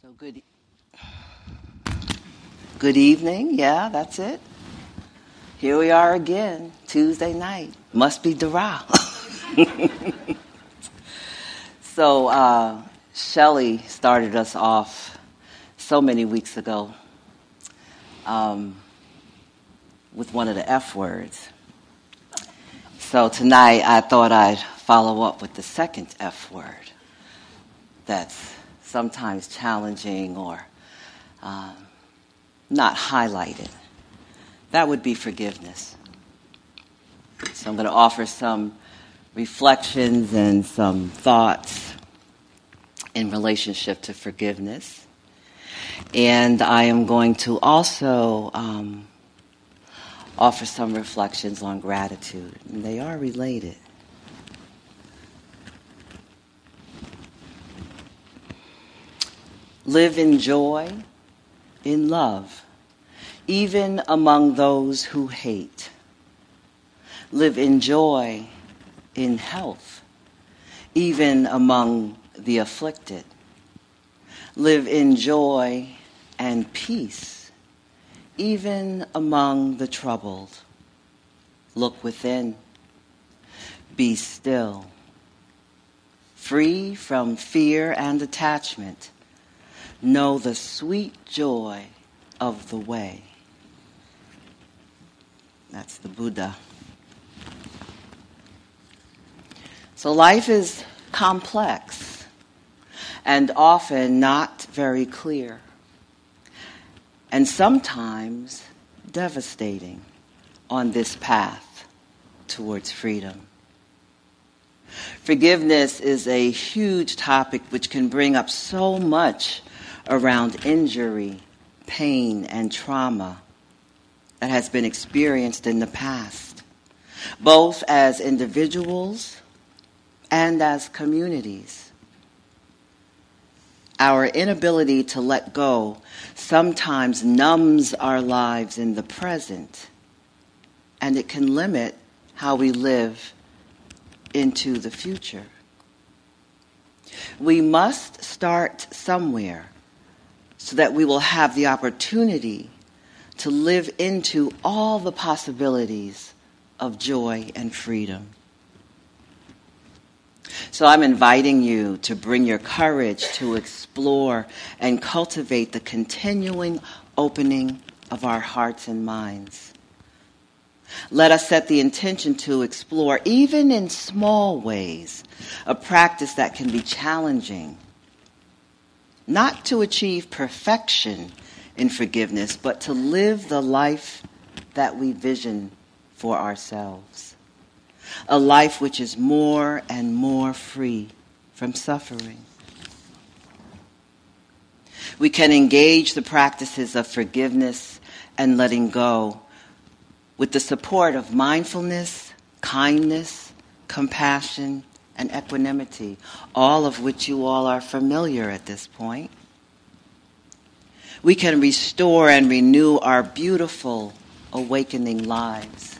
So good. Good evening. Yeah, that's it. Here we are again, Tuesday night. Must be Dara. so uh, Shelley started us off so many weeks ago um, with one of the F words. So tonight I thought I'd follow up with the second F word that's sometimes challenging or um, not highlighted. That would be forgiveness. So I'm going to offer some reflections and some thoughts in relationship to forgiveness. And I am going to also um, offer some reflections on gratitude. And they are related. Live in joy, in love, even among those who hate. Live in joy, in health, even among the afflicted. Live in joy and peace, even among the troubled. Look within. Be still. Free from fear and attachment know the sweet joy of the way. That's the Buddha. So life is complex and often not very clear, and sometimes devastating on this path towards freedom. Forgiveness is a huge topic which can bring up so much around injury, pain, and trauma that has been experienced in the past, both as individuals and as communities. Our inability to let go sometimes numbs our lives in the present, and it can limit how we live into the future. We must start somewhere so that we will have the opportunity to live into all the possibilities of joy and freedom. So I'm inviting you to bring your courage to explore and cultivate the continuing opening of our hearts and minds. Let us set the intention to explore, even in small ways, a practice that can be challenging not to achieve perfection in forgiveness, but to live the life that we vision for ourselves. A life which is more and more free from suffering. We can engage the practices of forgiveness and letting go with the support of mindfulness, kindness, compassion, and equanimity, all of which you all are familiar at this point. We can restore and renew our beautiful awakening lives.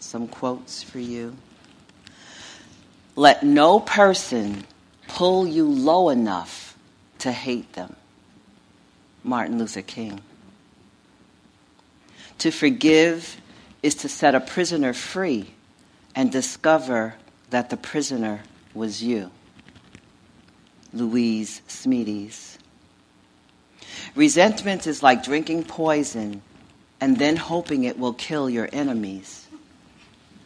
Some quotes for you. Let no person pull you low enough to hate them. Martin Luther King. To forgive is to set a prisoner free and discover that the prisoner was you. Louise Smedes. Resentment is like drinking poison and then hoping it will kill your enemies.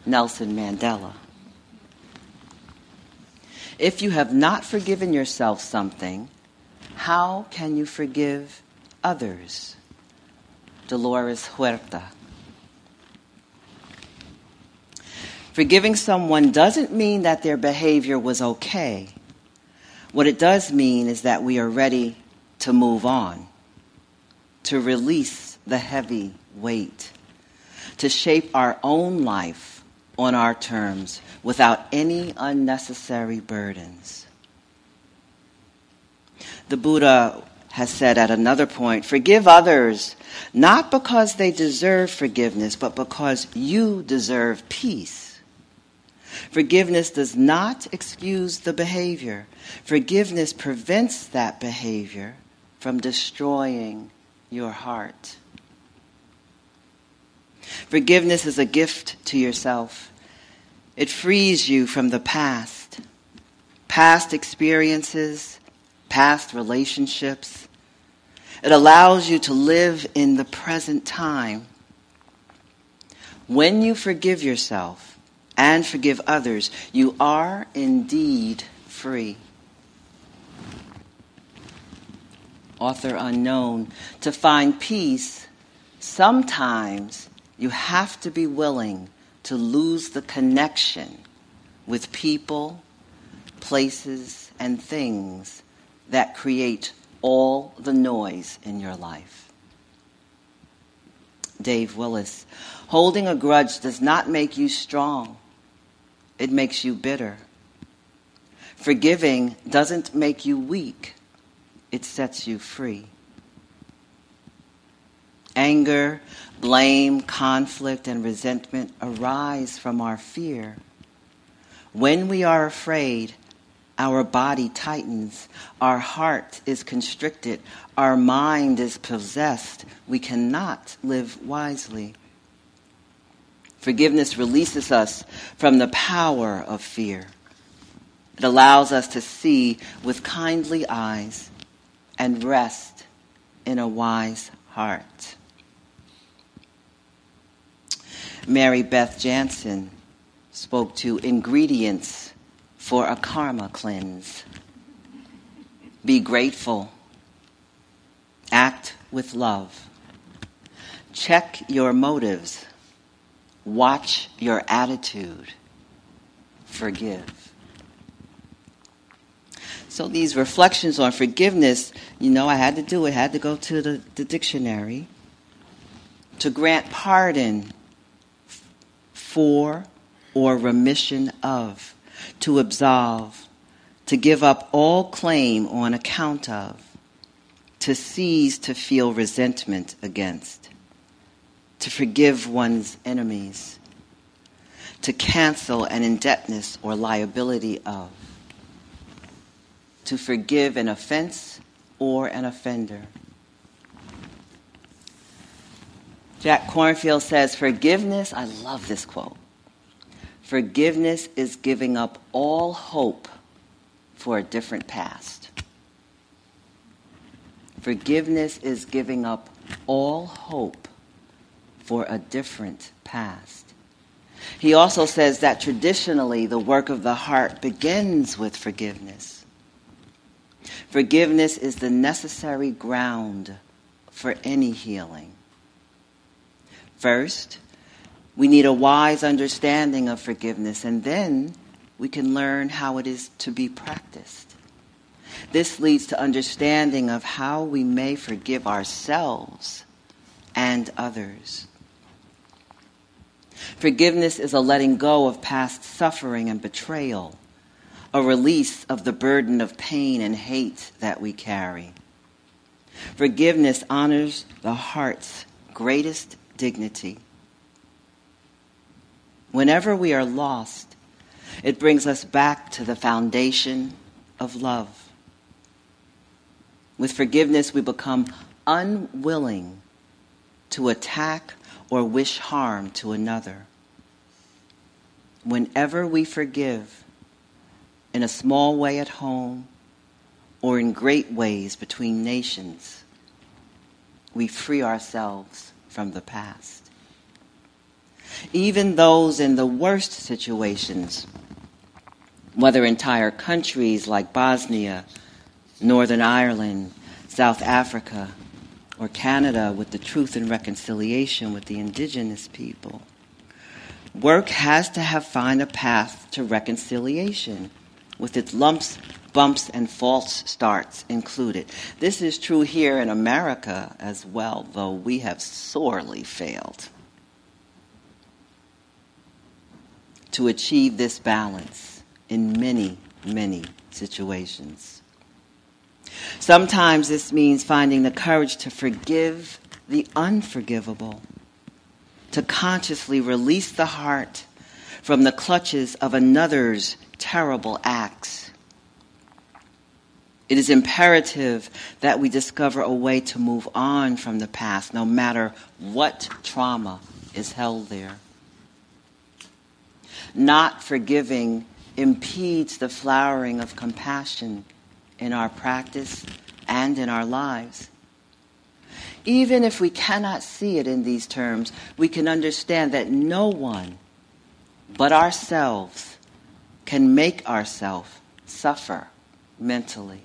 Nelson Mandela. If you have not forgiven yourself something, how can you forgive others? Dolores Huerta. Forgiving someone doesn't mean that their behavior was okay. What it does mean is that we are ready to move on, to release the heavy weight, to shape our own life on our terms without any unnecessary burdens. The Buddha has said at another point forgive others not because they deserve forgiveness, but because you deserve peace. Forgiveness does not excuse the behavior. Forgiveness prevents that behavior from destroying your heart. Forgiveness is a gift to yourself. It frees you from the past, past experiences, past relationships. It allows you to live in the present time. When you forgive yourself and forgive others, you are indeed free. Author unknown, to find peace, sometimes you have to be willing to lose the connection with people, places, and things that create all the noise in your life. Dave Willis, holding a grudge does not make you strong. It makes you bitter. Forgiving doesn't make you weak. It sets you free. Anger, blame, conflict, and resentment arise from our fear. When we are afraid, our body tightens, our heart is constricted, our mind is possessed. We cannot live wisely. Forgiveness releases us from the power of fear. It allows us to see with kindly eyes and rest in a wise heart. Mary Beth Jansen spoke to ingredients for a karma cleanse. Be grateful. Act with love. Check your motives. Watch your attitude. Forgive. So these reflections on forgiveness, you know, I had to do it, I had to go to the, the dictionary. To grant pardon for or remission of, to absolve, to give up all claim on account of, to cease to feel resentment against, to forgive one's enemies, to cancel an indebtedness or liability of, to forgive an offense or an offender. Jack Kornfield says, Forgiveness, I love this quote. Forgiveness is giving up all hope for a different past. Forgiveness is giving up all hope for a different past. He also says that traditionally the work of the heart begins with forgiveness. Forgiveness is the necessary ground for any healing. First, we need a wise understanding of forgiveness, and then we can learn how it is to be practiced. This leads to understanding of how we may forgive ourselves and others. Forgiveness is a letting go of past suffering and betrayal, a release of the burden of pain and hate that we carry. Forgiveness honors the heart's greatest dignity. Whenever we are lost, it brings us back to the foundation of love. With forgiveness, we become unwilling to attack or wish harm to another. Whenever we forgive, in a small way at home or in great ways between nations, we free ourselves from the past. Even those in the worst situations, whether entire countries like Bosnia, Northern Ireland, South Africa, or Canada with the truth and reconciliation with the indigenous people. Work has to have find a path to reconciliation with its lumps, bumps, and false starts included. This is true here in America as well, though we have sorely failed to achieve this balance in many, many situations. Sometimes this means finding the courage to forgive the unforgivable, to consciously release the heart from the clutches of another's terrible acts. It is imperative that we discover a way to move on from the past, no matter what trauma is held there. Not forgiving impedes the flowering of compassion in our practice and in our lives. Even if we cannot see it in these terms, we can understand that no one but ourselves can make ourselves suffer mentally.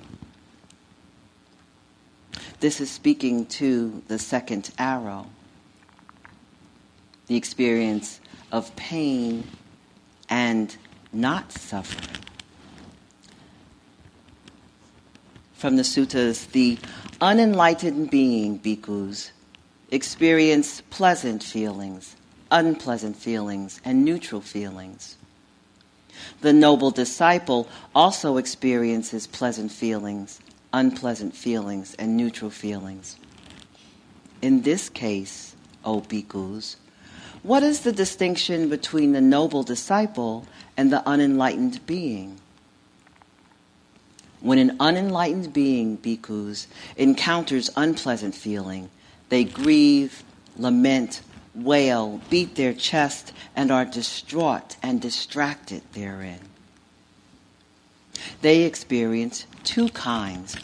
This is speaking to the second arrow, the experience of pain and not suffering. From the suttas, the unenlightened being, bhikkhus, experience pleasant feelings, unpleasant feelings, and neutral feelings. The noble disciple also experiences pleasant feelings, unpleasant feelings, and neutral feelings. In this case, O bhikkhus, what is the distinction between the noble disciple and the unenlightened being? When an unenlightened being, bhikkhus, encounters unpleasant feeling, they grieve, lament, wail, beat their chest, and are distraught and distracted therein. They experience two kinds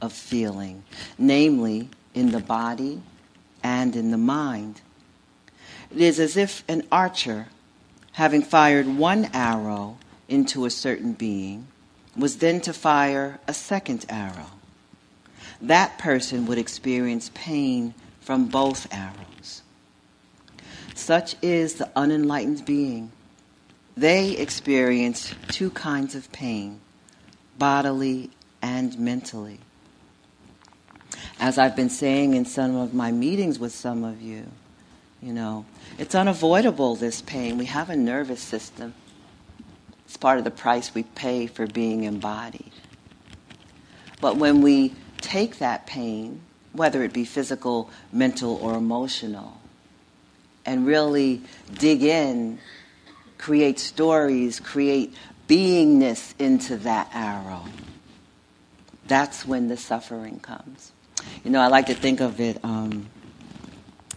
of feeling, namely in the body and in the mind. It is as if an archer, having fired one arrow into a certain being, was then to fire a second arrow. That person would experience pain from both arrows. Such is the unenlightened being. They experience two kinds of pain, bodily and mentally. As I've been saying in some of my meetings with some of you, you know, it's unavoidable, this pain. We have a nervous system. It's part of the price we pay for being embodied. But when we take that pain, whether it be physical, mental, or emotional, and really dig in, create stories, create beingness into that arrow, that's when the suffering comes. You know, I like to think of it. Um,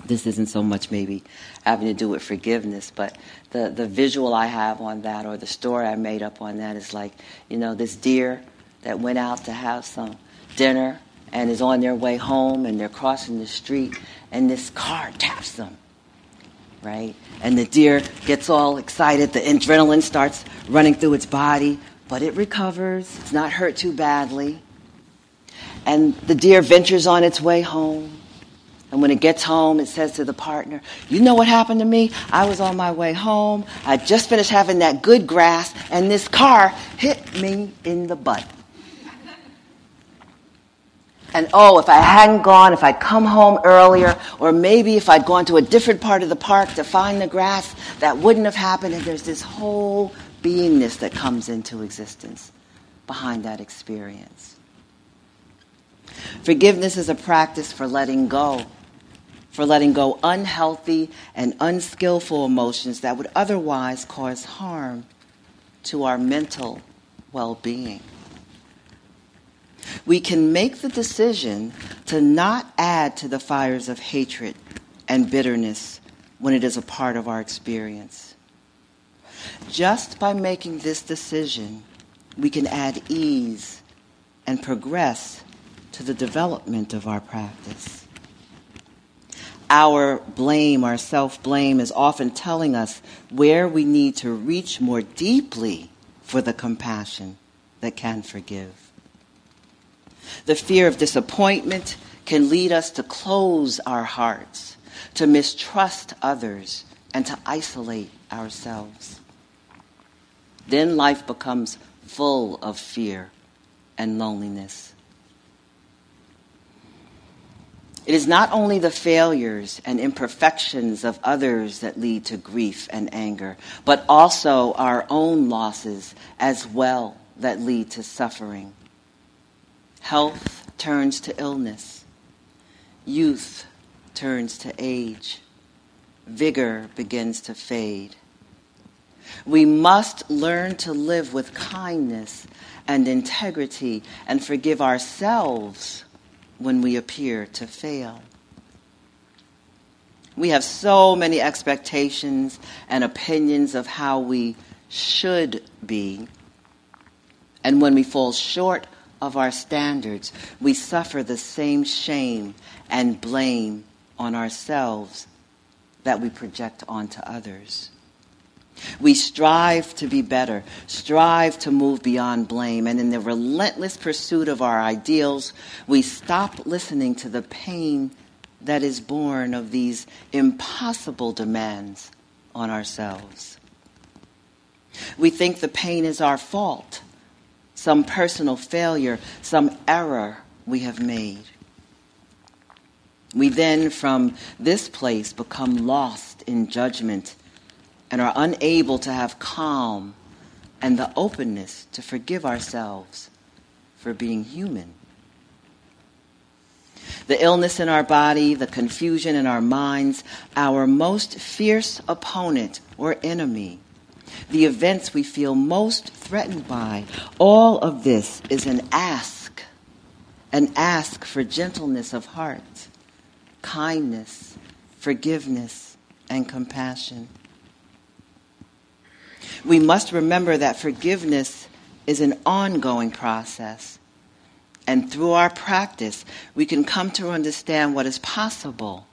this isn't so much maybe having to do with forgiveness, but the, the visual I have on that or the story I made up on that is like, you know, this deer that went out to have some dinner and is on their way home and they're crossing the street and this car taps them, right? And the deer gets all excited, the adrenaline starts running through its body, but it recovers, it's not hurt too badly. And the deer ventures on its way home and when it gets home, it says to the partner, You know what happened to me? I was on my way home. I just finished having that good grass, and this car hit me in the butt. And oh, if I hadn't gone, if I'd come home earlier, or maybe if I'd gone to a different part of the park to find the grass, that wouldn't have happened. And there's this whole beingness that comes into existence behind that experience. Forgiveness is a practice for letting go for letting go unhealthy and unskillful emotions that would otherwise cause harm to our mental well being. We can make the decision to not add to the fires of hatred and bitterness when it is a part of our experience. Just by making this decision, we can add ease and progress to the development of our practice our blame, our self blame, is often telling us where we need to reach more deeply for the compassion that can forgive. The fear of disappointment can lead us to close our hearts, to mistrust others, and to isolate ourselves. Then life becomes full of fear and loneliness. It is not only the failures and imperfections of others that lead to grief and anger, but also our own losses as well that lead to suffering. Health turns to illness. Youth turns to age. Vigor begins to fade. We must learn to live with kindness and integrity and forgive ourselves when we appear to fail. We have so many expectations and opinions of how we should be. And when we fall short of our standards, we suffer the same shame and blame on ourselves that we project onto others. We strive to be better, strive to move beyond blame, and in the relentless pursuit of our ideals, we stop listening to the pain that is born of these impossible demands on ourselves. We think the pain is our fault, some personal failure, some error we have made. We then, from this place, become lost in judgment and are unable to have calm and the openness to forgive ourselves for being human. The illness in our body, the confusion in our minds, our most fierce opponent or enemy, the events we feel most threatened by, all of this is an ask, an ask for gentleness of heart kindness, forgiveness, and compassion. We must remember that forgiveness is an ongoing process. And through our practice, we can come to understand what is possible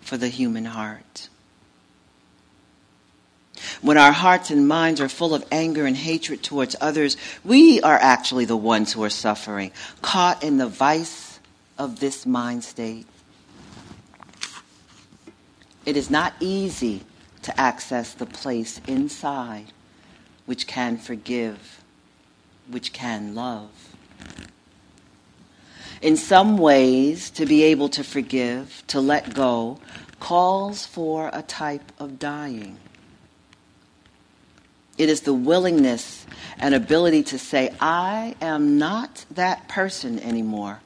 for the human heart. When our hearts and minds are full of anger and hatred towards others, we are actually the ones who are suffering, caught in the vice of this mind state. It is not easy to access the place inside which can forgive, which can love. In some ways, to be able to forgive, to let go, calls for a type of dying. It is the willingness and ability to say, I am not that person anymore.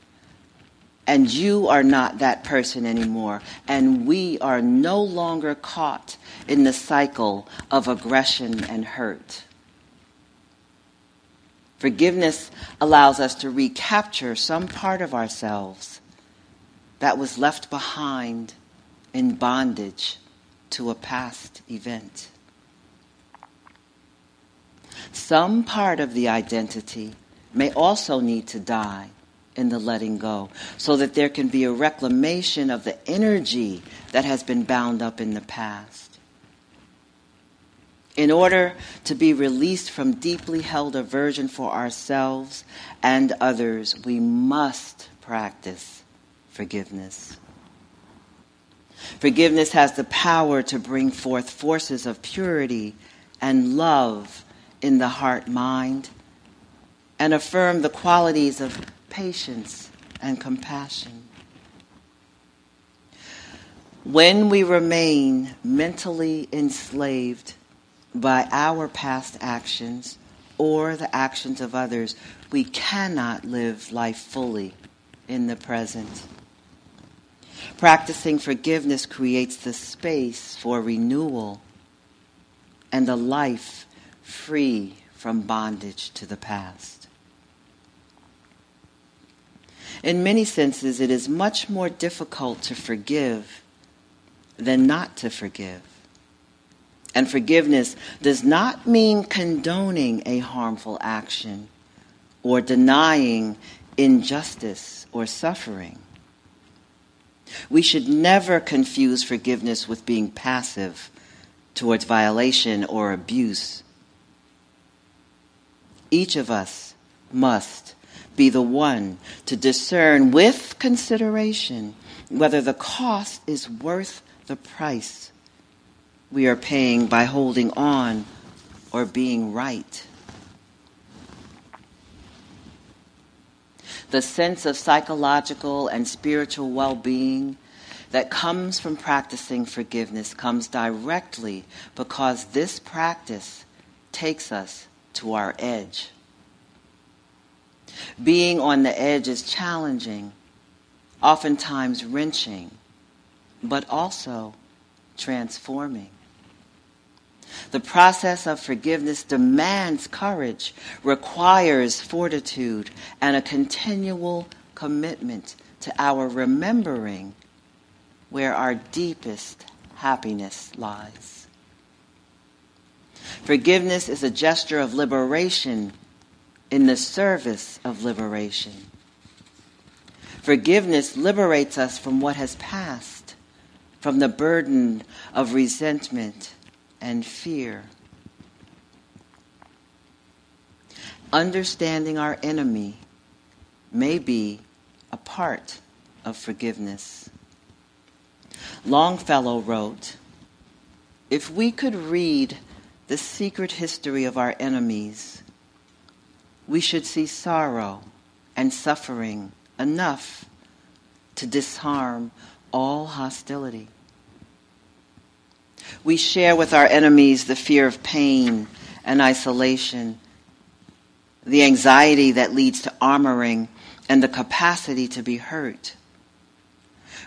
And you are not that person anymore. And we are no longer caught in the cycle of aggression and hurt. Forgiveness allows us to recapture some part of ourselves that was left behind in bondage to a past event. Some part of the identity may also need to die in the letting go so that there can be a reclamation of the energy that has been bound up in the past. In order to be released from deeply held aversion for ourselves and others, we must practice forgiveness. Forgiveness has the power to bring forth forces of purity and love in the heart mind and affirm the qualities of patience, and compassion. When we remain mentally enslaved by our past actions or the actions of others, we cannot live life fully in the present. Practicing forgiveness creates the space for renewal and a life free from bondage to the past. In many senses, it is much more difficult to forgive than not to forgive. And forgiveness does not mean condoning a harmful action or denying injustice or suffering. We should never confuse forgiveness with being passive towards violation or abuse. Each of us must be the one to discern with consideration whether the cost is worth the price we are paying by holding on or being right. The sense of psychological and spiritual well being that comes from practicing forgiveness comes directly because this practice takes us to our edge. Being on the edge is challenging, oftentimes wrenching, but also transforming. The process of forgiveness demands courage, requires fortitude, and a continual commitment to our remembering where our deepest happiness lies. Forgiveness is a gesture of liberation in the service of liberation. Forgiveness liberates us from what has passed, from the burden of resentment and fear. Understanding our enemy may be a part of forgiveness. Longfellow wrote, If we could read the secret history of our enemies, we should see sorrow and suffering enough to disarm all hostility. We share with our enemies the fear of pain and isolation, the anxiety that leads to armoring, and the capacity to be hurt.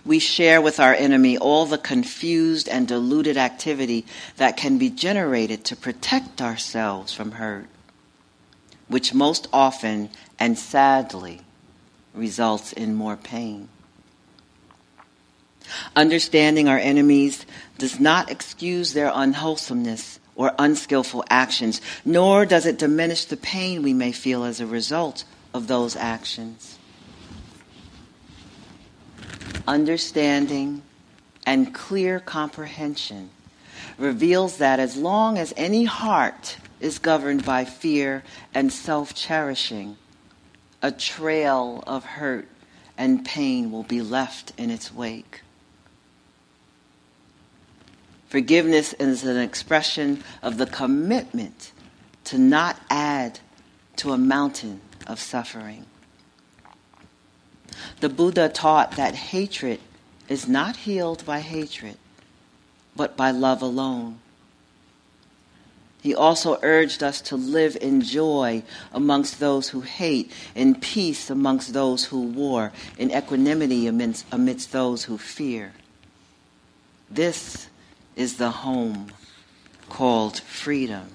We share with our enemy all the confused and deluded activity that can be generated to protect ourselves from hurt, which most often and sadly results in more pain. Understanding our enemies does not excuse their unwholesomeness or unskillful actions, nor does it diminish the pain we may feel as a result of those actions. Understanding and clear comprehension reveals that as long as any heart is governed by fear and self cherishing, a trail of hurt and pain will be left in its wake. Forgiveness is an expression of the commitment to not add to a mountain of suffering. The Buddha taught that hatred is not healed by hatred, but by love alone. He also urged us to live in joy amongst those who hate, in peace amongst those who war, in equanimity amidst, amidst those who fear. This is the home called freedom.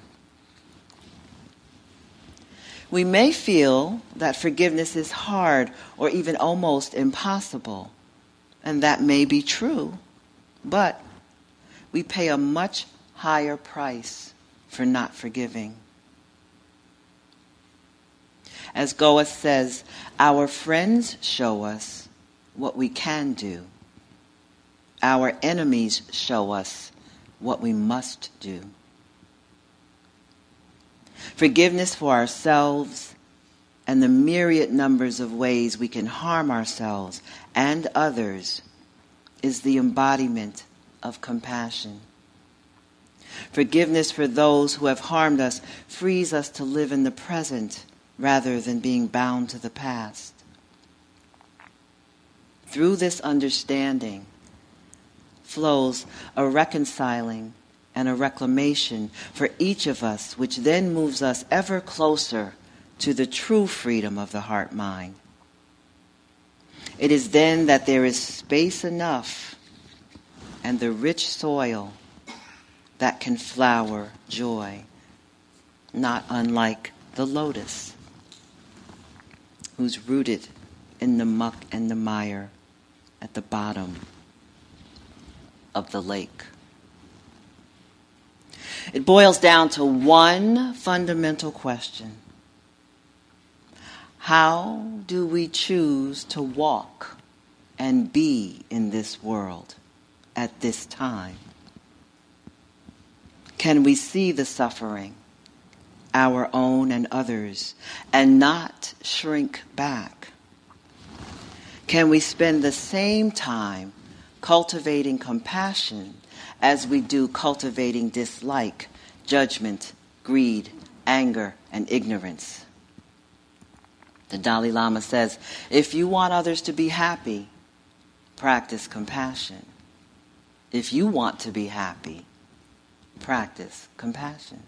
We may feel that forgiveness is hard or even almost impossible, and that may be true, but we pay a much higher price for not forgiving. As Goethe says, our friends show us what we can do. Our enemies show us what we must do. Forgiveness for ourselves and the myriad numbers of ways we can harm ourselves and others is the embodiment of compassion. Forgiveness for those who have harmed us frees us to live in the present rather than being bound to the past. Through this understanding, flows a reconciling and a reclamation for each of us, which then moves us ever closer to the true freedom of the heart mind. It is then that there is space enough and the rich soil that can flower joy, not unlike the lotus, who's rooted in the muck and the mire at the bottom of the lake. It boils down to one fundamental question How do we choose to walk and be in this world at this time? Can we see the suffering, our own and others, and not shrink back? Can we spend the same time cultivating compassion as we do cultivating dislike, judgment, greed, anger, and ignorance. The Dalai Lama says if you want others to be happy, practice compassion. If you want to be happy, practice compassion.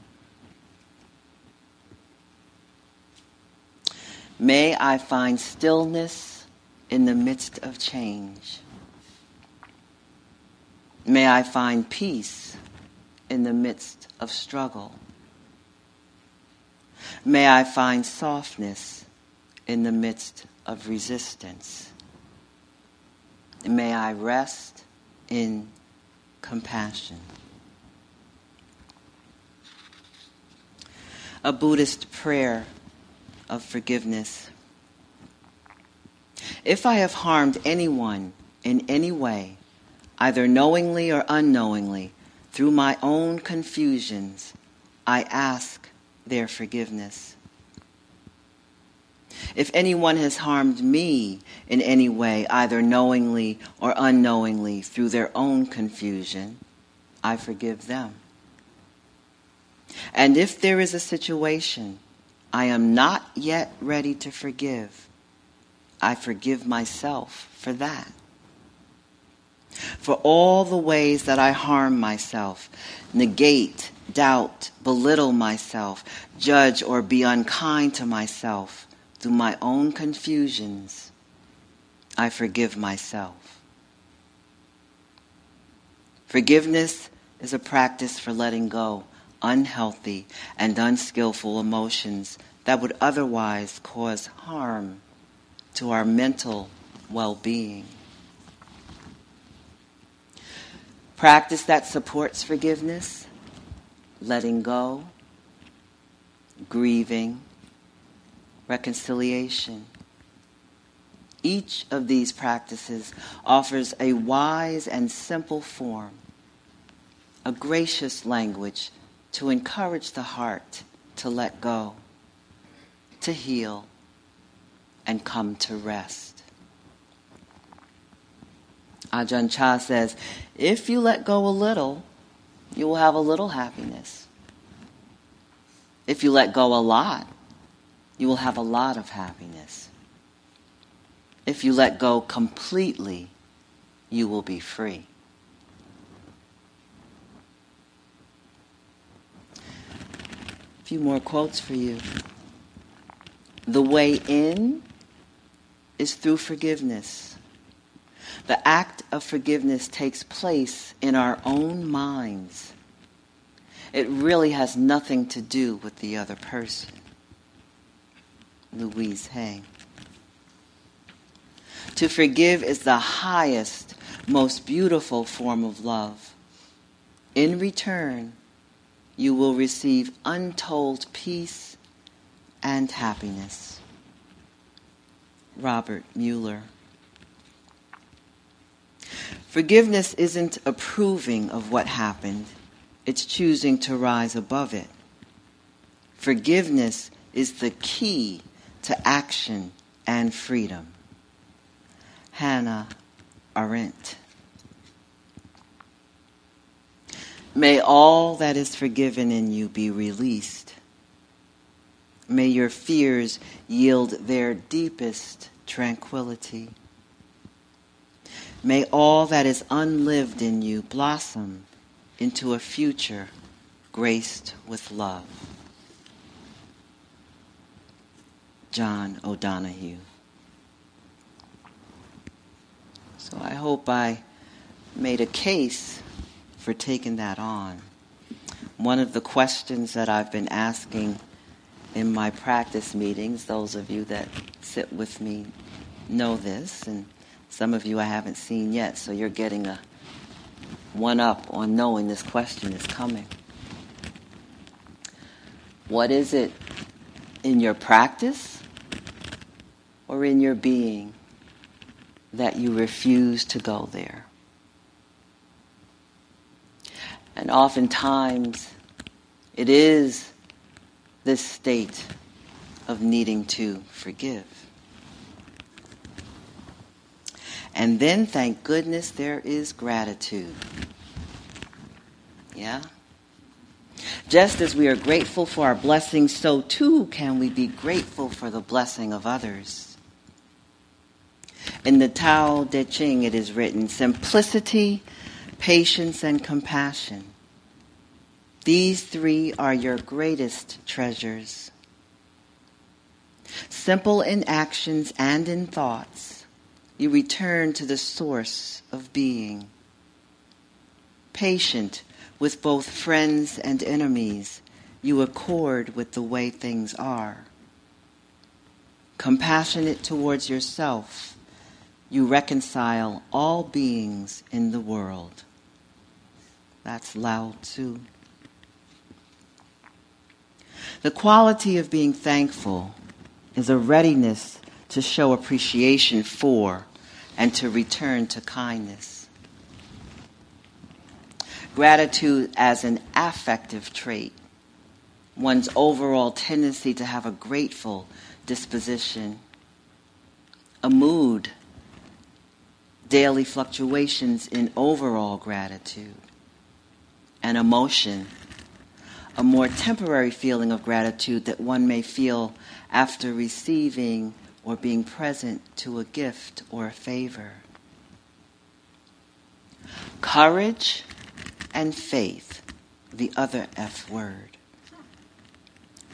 May I find stillness in the midst of change. May I find peace in the midst of struggle. May I find softness in the midst of resistance. May I rest in compassion. A Buddhist prayer of forgiveness. If I have harmed anyone in any way, either knowingly or unknowingly, through my own confusions, I ask their forgiveness. If anyone has harmed me in any way, either knowingly or unknowingly, through their own confusion, I forgive them. And if there is a situation I am not yet ready to forgive, I forgive myself for that. For all the ways that I harm myself, negate, doubt, belittle myself, judge, or be unkind to myself through my own confusions, I forgive myself. Forgiveness is a practice for letting go unhealthy and unskillful emotions that would otherwise cause harm to our mental well being. Practice that supports forgiveness, letting go, grieving, reconciliation. Each of these practices offers a wise and simple form, a gracious language to encourage the heart to let go, to heal, and come to rest. Ajahn Chah says, if you let go a little, you will have a little happiness. If you let go a lot, you will have a lot of happiness. If you let go completely, you will be free. Few more quotes for you. The way in is through forgiveness. The act of forgiveness takes place in our own minds. It really has nothing to do with the other person. Louise Hay. To forgive is the highest, most beautiful form of love. In return, you will receive untold peace and happiness. Robert Muller. Forgiveness isn't approving of what happened, it's choosing to rise above it. Forgiveness is the key to action and freedom. Hannah Arendt. May all that is forgiven in you be released. May your fears yield their deepest tranquility. May all that is unlived in you blossom into a future graced with love. John O'Donohue. So I hope I made a case for taking that on. One of the questions that I've been asking in my practice meetings, those of you that sit with me know this, and some of you I haven't seen yet, so you're getting a one up on knowing this question is coming. What is it in your practice or in your being that you refuse to go there? And oftentimes, it is this state of needing to forgive. And then, thank goodness, there is gratitude. Yeah? Just as we are grateful for our blessings, so too can we be grateful for the blessing of others. In the Tao Te Ching, it is written simplicity, patience, and compassion these three are your greatest treasures. Simple in actions and in thoughts, you return to the source of being. Patient with both friends and enemies, you accord with the way things are. Compassionate towards yourself, you reconcile all beings in the world. That's Lao Tzu. The quality of being thankful is a readiness to show appreciation for and to return to kindness. Gratitude as an affective trait, one's overall tendency to have a grateful disposition, a mood, daily fluctuations in overall gratitude, an emotion, a more temporary feeling of gratitude that one may feel after receiving or being present to a gift or a favor. Courage and faith, the other F word.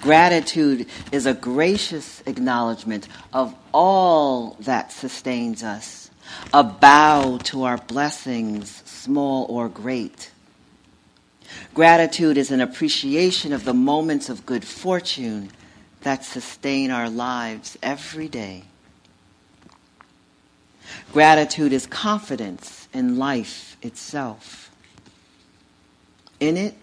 Gratitude is a gracious acknowledgement of all that sustains us, a bow to our blessings, small or great. Gratitude is an appreciation of the moments of good fortune that sustain our lives every day. Gratitude is confidence in life itself. In it,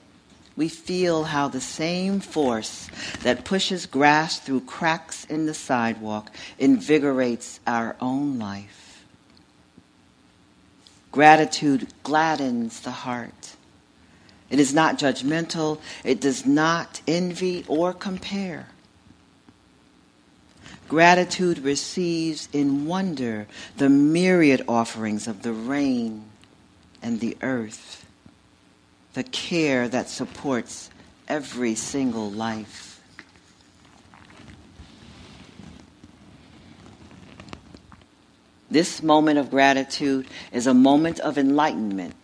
we feel how the same force that pushes grass through cracks in the sidewalk invigorates our own life. Gratitude gladdens the heart. It is not judgmental. It does not envy or compare. Gratitude receives in wonder the myriad offerings of the rain and the earth, the care that supports every single life. This moment of gratitude is a moment of enlightenment,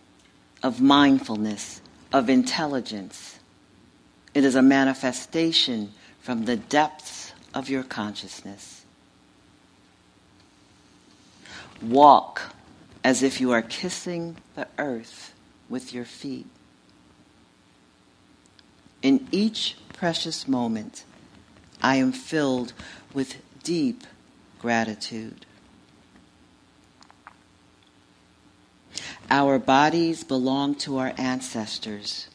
of mindfulness, of intelligence. It is a manifestation from the depths of your consciousness. Walk as if you are kissing the earth with your feet. In each precious moment, I am filled with deep gratitude. Our bodies belong to our ancestors,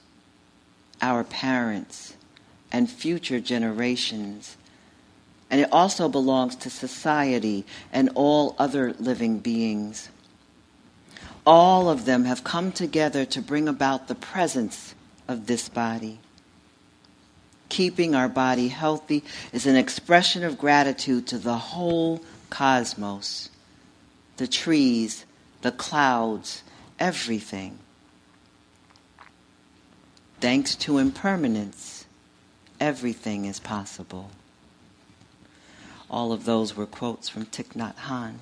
our parents, and future generations and it also belongs to society and all other living beings. All of them have come together to bring about the presence of this body. Keeping our body healthy is an expression of gratitude to the whole cosmos, the trees, the clouds, everything. Thanks to impermanence, everything is possible. All of those were quotes from Thich Nhat Hanh.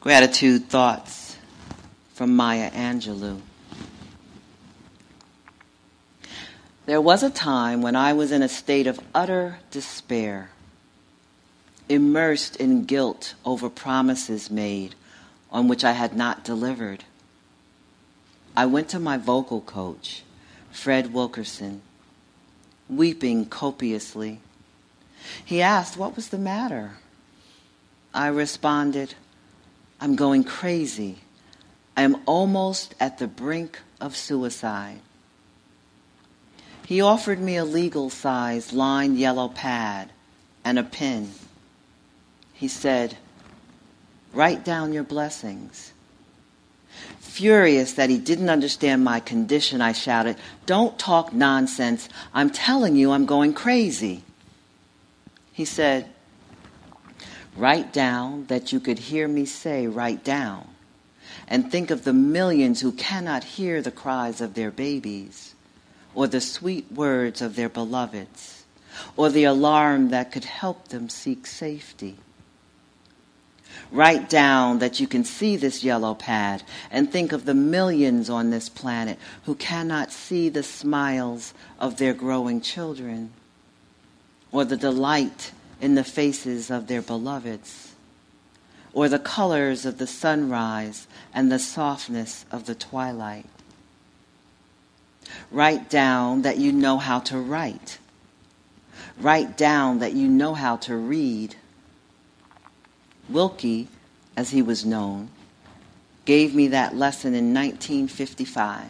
Gratitude thoughts from Maya Angelou. There was a time when I was in a state of utter despair, immersed in guilt over promises made on which I had not delivered. I went to my vocal coach Fred Wilkerson, weeping copiously. He asked what was the matter. I responded, I'm going crazy. I am almost at the brink of suicide. He offered me a legal size lined yellow pad and a pen. He said, Write down your blessings. Furious that he didn't understand my condition, I shouted, Don't talk nonsense. I'm telling you I'm going crazy. He said, Write down that you could hear me say, Write down. And think of the millions who cannot hear the cries of their babies, or the sweet words of their beloveds, or the alarm that could help them seek safety. Write down that you can see this yellow pad and think of the millions on this planet who cannot see the smiles of their growing children or the delight in the faces of their beloveds. or the colors of the sunrise and the softness of the twilight. Write down that you know how to write. Write down that you know how to read. Wilkie, as he was known, gave me that lesson in 1955.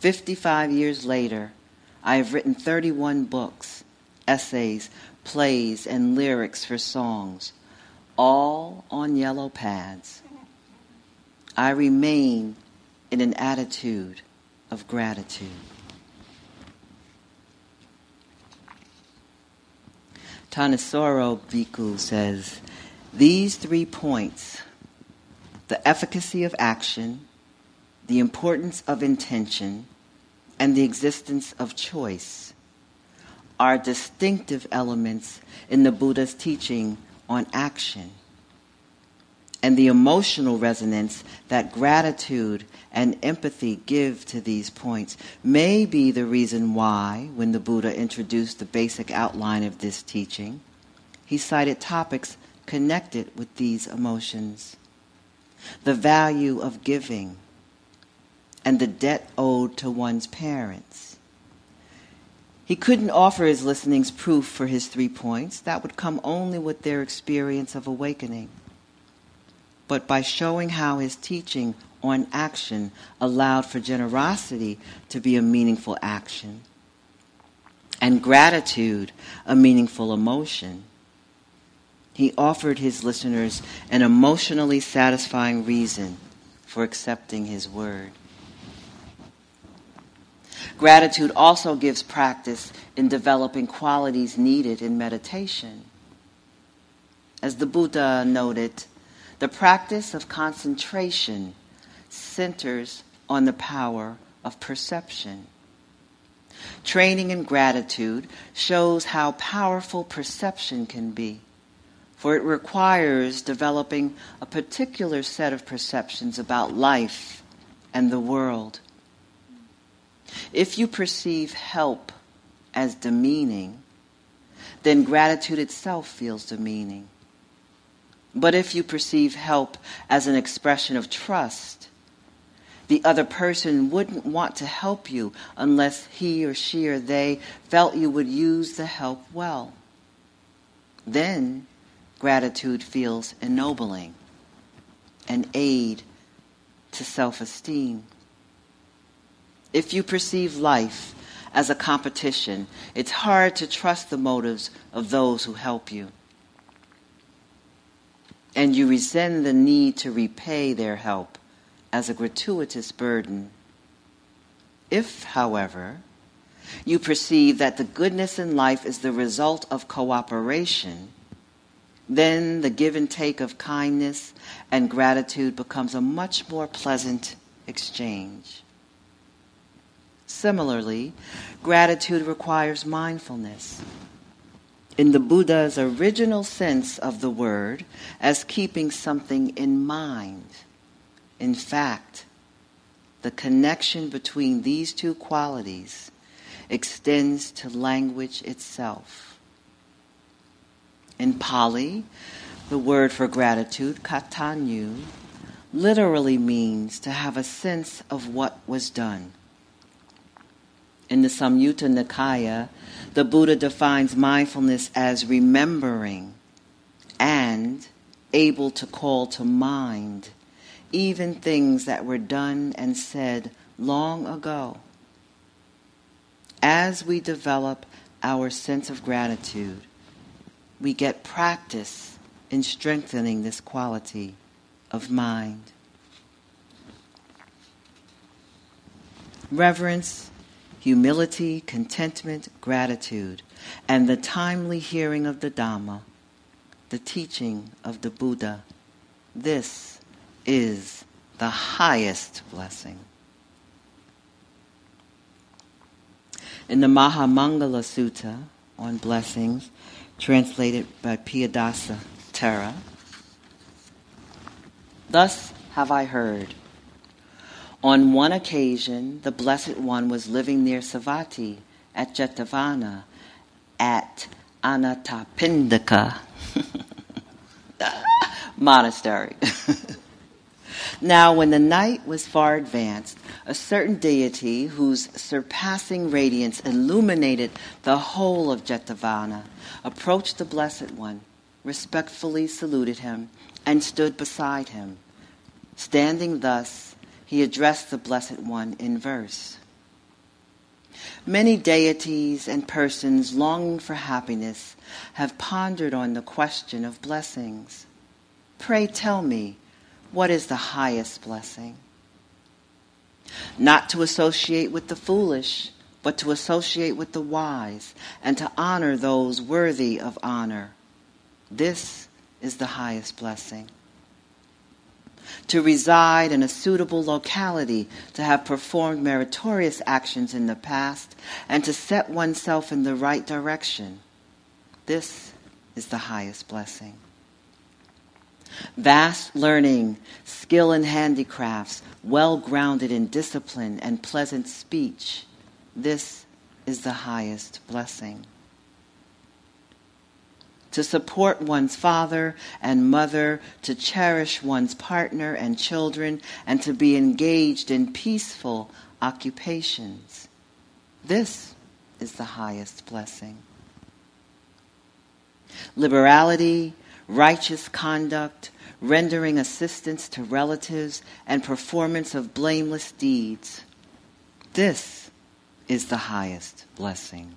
55 years later, I have written 31 books, essays, plays, and lyrics for songs, all on yellow pads. I remain in an attitude of gratitude. Thanissaro Bhikkhu says, these three points, the efficacy of action, the importance of intention, and the existence of choice, are distinctive elements in the Buddha's teaching on action and the emotional resonance that gratitude and empathy give to these points may be the reason why, when the Buddha introduced the basic outline of this teaching, he cited topics connected with these emotions. The value of giving and the debt owed to one's parents. He couldn't offer his listenings proof for his three points. That would come only with their experience of awakening but by showing how his teaching on action allowed for generosity to be a meaningful action and gratitude a meaningful emotion. He offered his listeners an emotionally satisfying reason for accepting his word. Gratitude also gives practice in developing qualities needed in meditation. As the Buddha noted, the practice of concentration centers on the power of perception. Training in gratitude shows how powerful perception can be, for it requires developing a particular set of perceptions about life and the world. If you perceive help as demeaning, then gratitude itself feels demeaning. But if you perceive help as an expression of trust, the other person wouldn't want to help you unless he or she or they felt you would use the help well. Then gratitude feels ennobling, an aid to self esteem. If you perceive life as a competition, it's hard to trust the motives of those who help you and you resent the need to repay their help as a gratuitous burden. If, however, you perceive that the goodness in life is the result of cooperation, then the give and take of kindness and gratitude becomes a much more pleasant exchange. Similarly, gratitude requires mindfulness in the Buddha's original sense of the word as keeping something in mind. In fact, the connection between these two qualities extends to language itself. In Pali, the word for gratitude, katanyu, literally means to have a sense of what was done. In the Samyutta Nikaya, the Buddha defines mindfulness as remembering and able to call to mind even things that were done and said long ago. As we develop our sense of gratitude, we get practice in strengthening this quality of mind. Reverence humility, contentment, gratitude, and the timely hearing of the Dhamma, the teaching of the Buddha. This is the highest blessing. In the Mahamangala Sutta on blessings, translated by Piyadassi Thera. thus have I heard on one occasion, the Blessed One was living near Savatthi at Jetavana at Anathapindika. monastery. now, when the night was far advanced, a certain deity whose surpassing radiance illuminated the whole of Jetavana approached the Blessed One, respectfully saluted him, and stood beside him. Standing thus, he addressed the Blessed One in verse. Many deities and persons longing for happiness have pondered on the question of blessings. Pray tell me, what is the highest blessing? Not to associate with the foolish, but to associate with the wise, and to honor those worthy of honor. This is the highest blessing to reside in a suitable locality, to have performed meritorious actions in the past, and to set oneself in the right direction. This is the highest blessing. Vast learning, skill in handicrafts, well grounded in discipline and pleasant speech. This is the highest blessing to support one's father and mother, to cherish one's partner and children, and to be engaged in peaceful occupations. This is the highest blessing. Liberality, righteous conduct, rendering assistance to relatives, and performance of blameless deeds. This is the highest blessing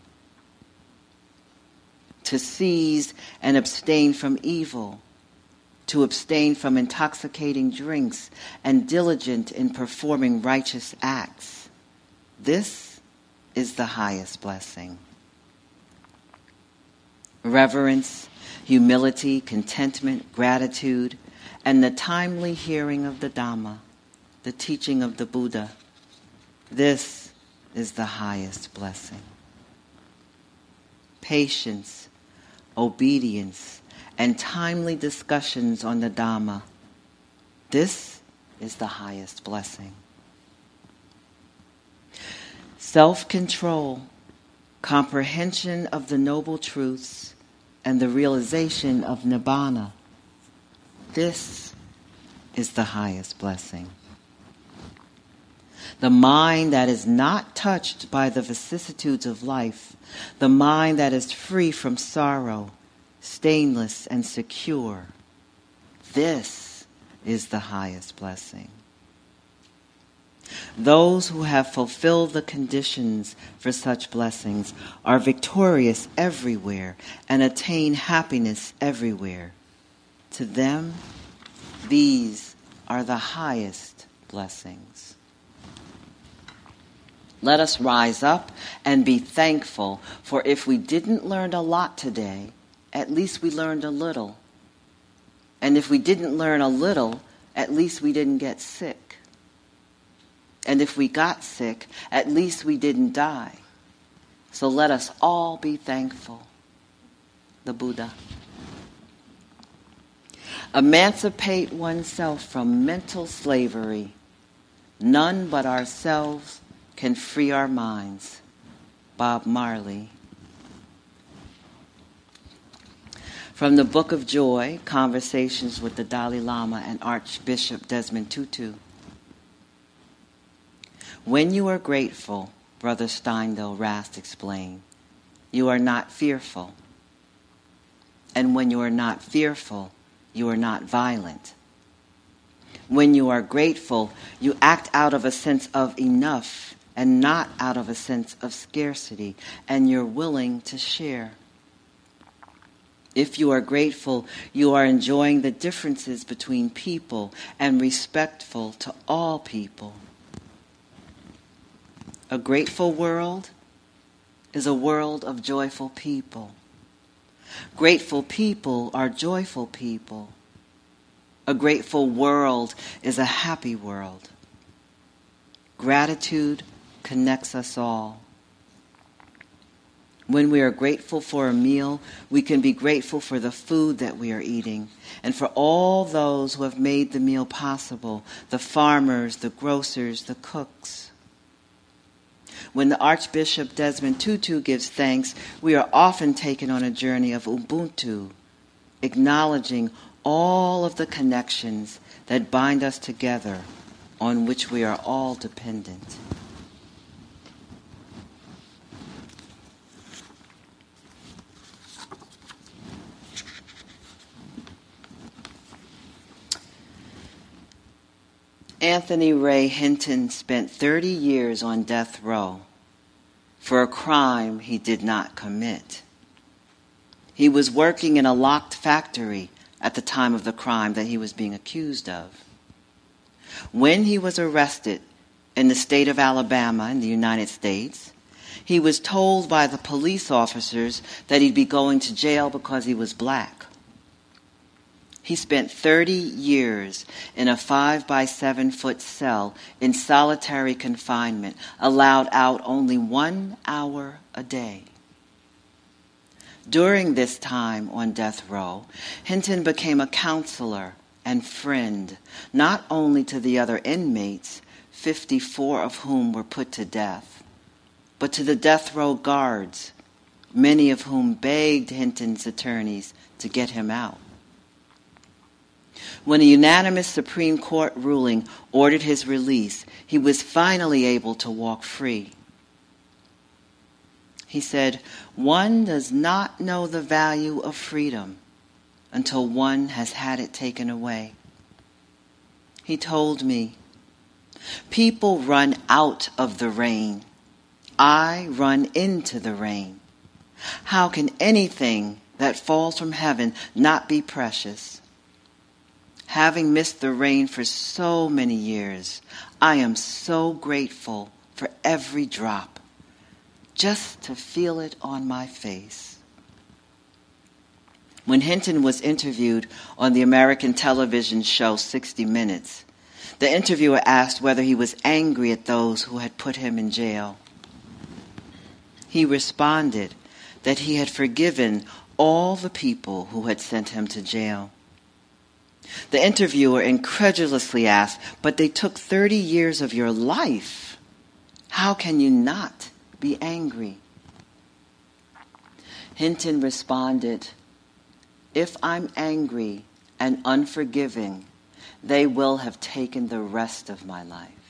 to seize and abstain from evil, to abstain from intoxicating drinks, and diligent in performing righteous acts. This is the highest blessing. Reverence, humility, contentment, gratitude, and the timely hearing of the Dhamma, the teaching of the Buddha. This is the highest blessing. Patience, obedience, and timely discussions on the Dhamma. This is the highest blessing. Self control, comprehension of the noble truths, and the realization of Nibbana. This is the highest blessing. The mind that is not touched by the vicissitudes of life the mind that is free from sorrow, stainless and secure. This is the highest blessing. Those who have fulfilled the conditions for such blessings are victorious everywhere and attain happiness everywhere. To them, these are the highest blessings. Let us rise up and be thankful, for if we didn't learn a lot today, at least we learned a little. And if we didn't learn a little, at least we didn't get sick. And if we got sick, at least we didn't die. So let us all be thankful. The Buddha. Emancipate oneself from mental slavery. None but ourselves can free our minds. Bob Marley. From the Book of Joy Conversations with the Dalai Lama and Archbishop Desmond Tutu. When you are grateful, Brother Steindl Rast explained, you are not fearful. And when you are not fearful, you are not violent. When you are grateful, you act out of a sense of enough and not out of a sense of scarcity, and you're willing to share. If you are grateful, you are enjoying the differences between people and respectful to all people. A grateful world is a world of joyful people. Grateful people are joyful people. A grateful world is a happy world. Gratitude connects us all. When we are grateful for a meal, we can be grateful for the food that we are eating and for all those who have made the meal possible the farmers, the grocers, the cooks. When the Archbishop Desmond Tutu gives thanks, we are often taken on a journey of Ubuntu, acknowledging all of the connections that bind us together on which we are all dependent. Anthony Ray Hinton spent 30 years on death row for a crime he did not commit. He was working in a locked factory at the time of the crime that he was being accused of. When he was arrested in the state of Alabama in the United States, he was told by the police officers that he'd be going to jail because he was black. He spent 30 years in a five by seven foot cell in solitary confinement, allowed out only one hour a day. During this time on death row, Hinton became a counselor and friend, not only to the other inmates, 54 of whom were put to death, but to the death row guards, many of whom begged Hinton's attorneys to get him out. When a unanimous Supreme Court ruling ordered his release, he was finally able to walk free. He said, One does not know the value of freedom until one has had it taken away. He told me, People run out of the rain. I run into the rain. How can anything that falls from heaven not be precious? Having missed the rain for so many years, I am so grateful for every drop just to feel it on my face. When Hinton was interviewed on the American television show 60 Minutes, the interviewer asked whether he was angry at those who had put him in jail. He responded that he had forgiven all the people who had sent him to jail. The interviewer incredulously asked, But they took 30 years of your life. How can you not be angry. Hinton responded, If I'm angry and unforgiving, they will have taken the rest of my life.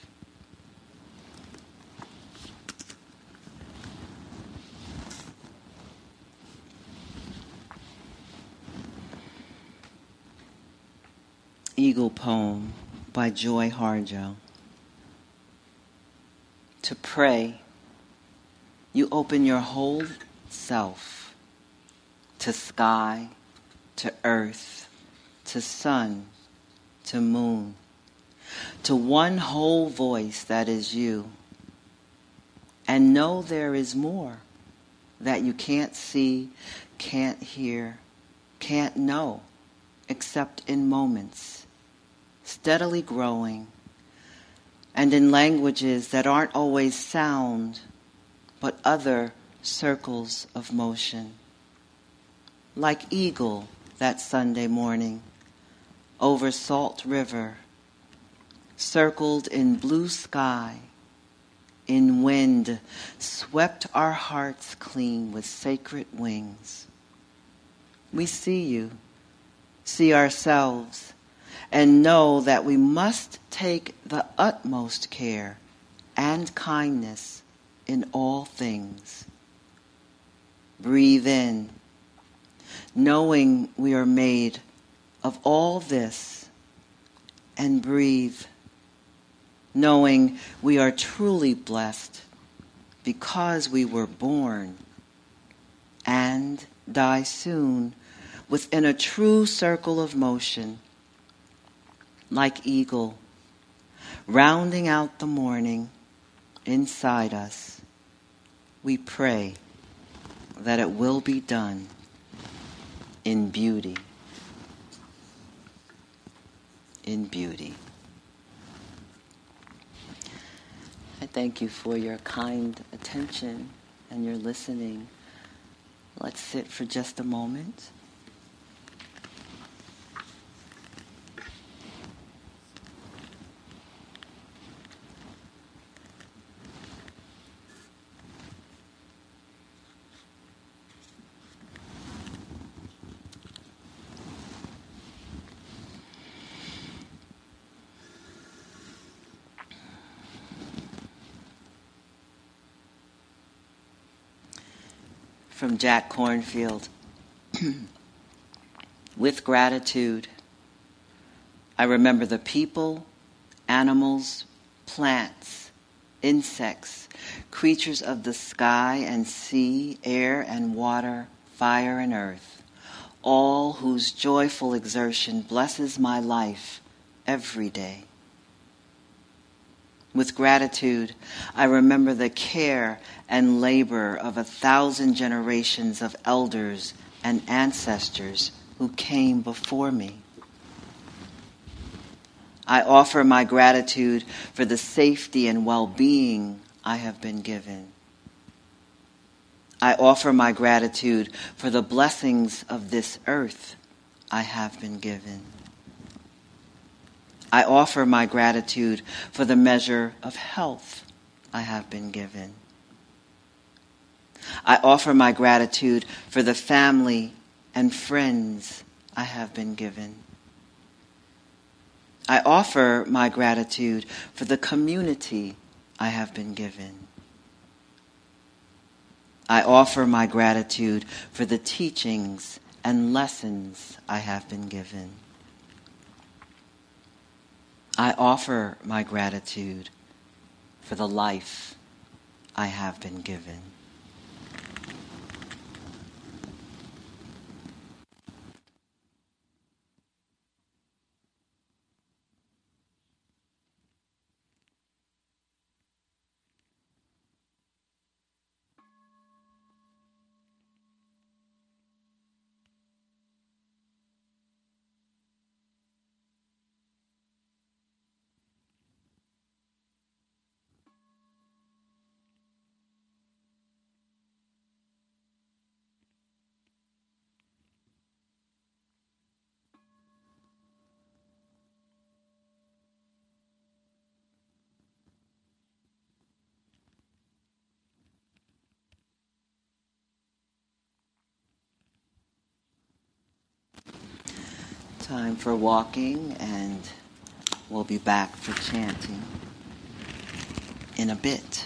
Eagle Poem by Joy Harjo. To pray you open your whole self to sky, to earth, to sun, to moon, to one whole voice that is you. And know there is more that you can't see, can't hear, can't know, except in moments, steadily growing, and in languages that aren't always sound but other circles of motion. Like eagle that Sunday morning over Salt River, circled in blue sky, in wind, swept our hearts clean with sacred wings. We see you, see ourselves, and know that we must take the utmost care and kindness in all things. Breathe in, knowing we are made of all this, and breathe, knowing we are truly blessed because we were born and die soon within a true circle of motion, like eagle, rounding out the morning inside us we pray that it will be done in beauty. In beauty. I thank you for your kind attention and your listening. Let's sit for just a moment. From Jack Kornfield. With gratitude, I remember the people, animals, plants, insects, creatures of the sky and sea, air and water, fire and earth, all whose joyful exertion blesses my life every day. With gratitude, I remember the care and labor of a thousand generations of elders and ancestors who came before me. I offer my gratitude for the safety and well being I have been given. I offer my gratitude for the blessings of this earth I have been given. I offer my gratitude for the measure of health I have been given. I offer my gratitude for the family and friends I have been given. I offer my gratitude for the community I have been given. I offer my gratitude for the teachings and lessons I have been given. I offer my gratitude for the life I have been given. Time for walking, and we'll be back for chanting in a bit.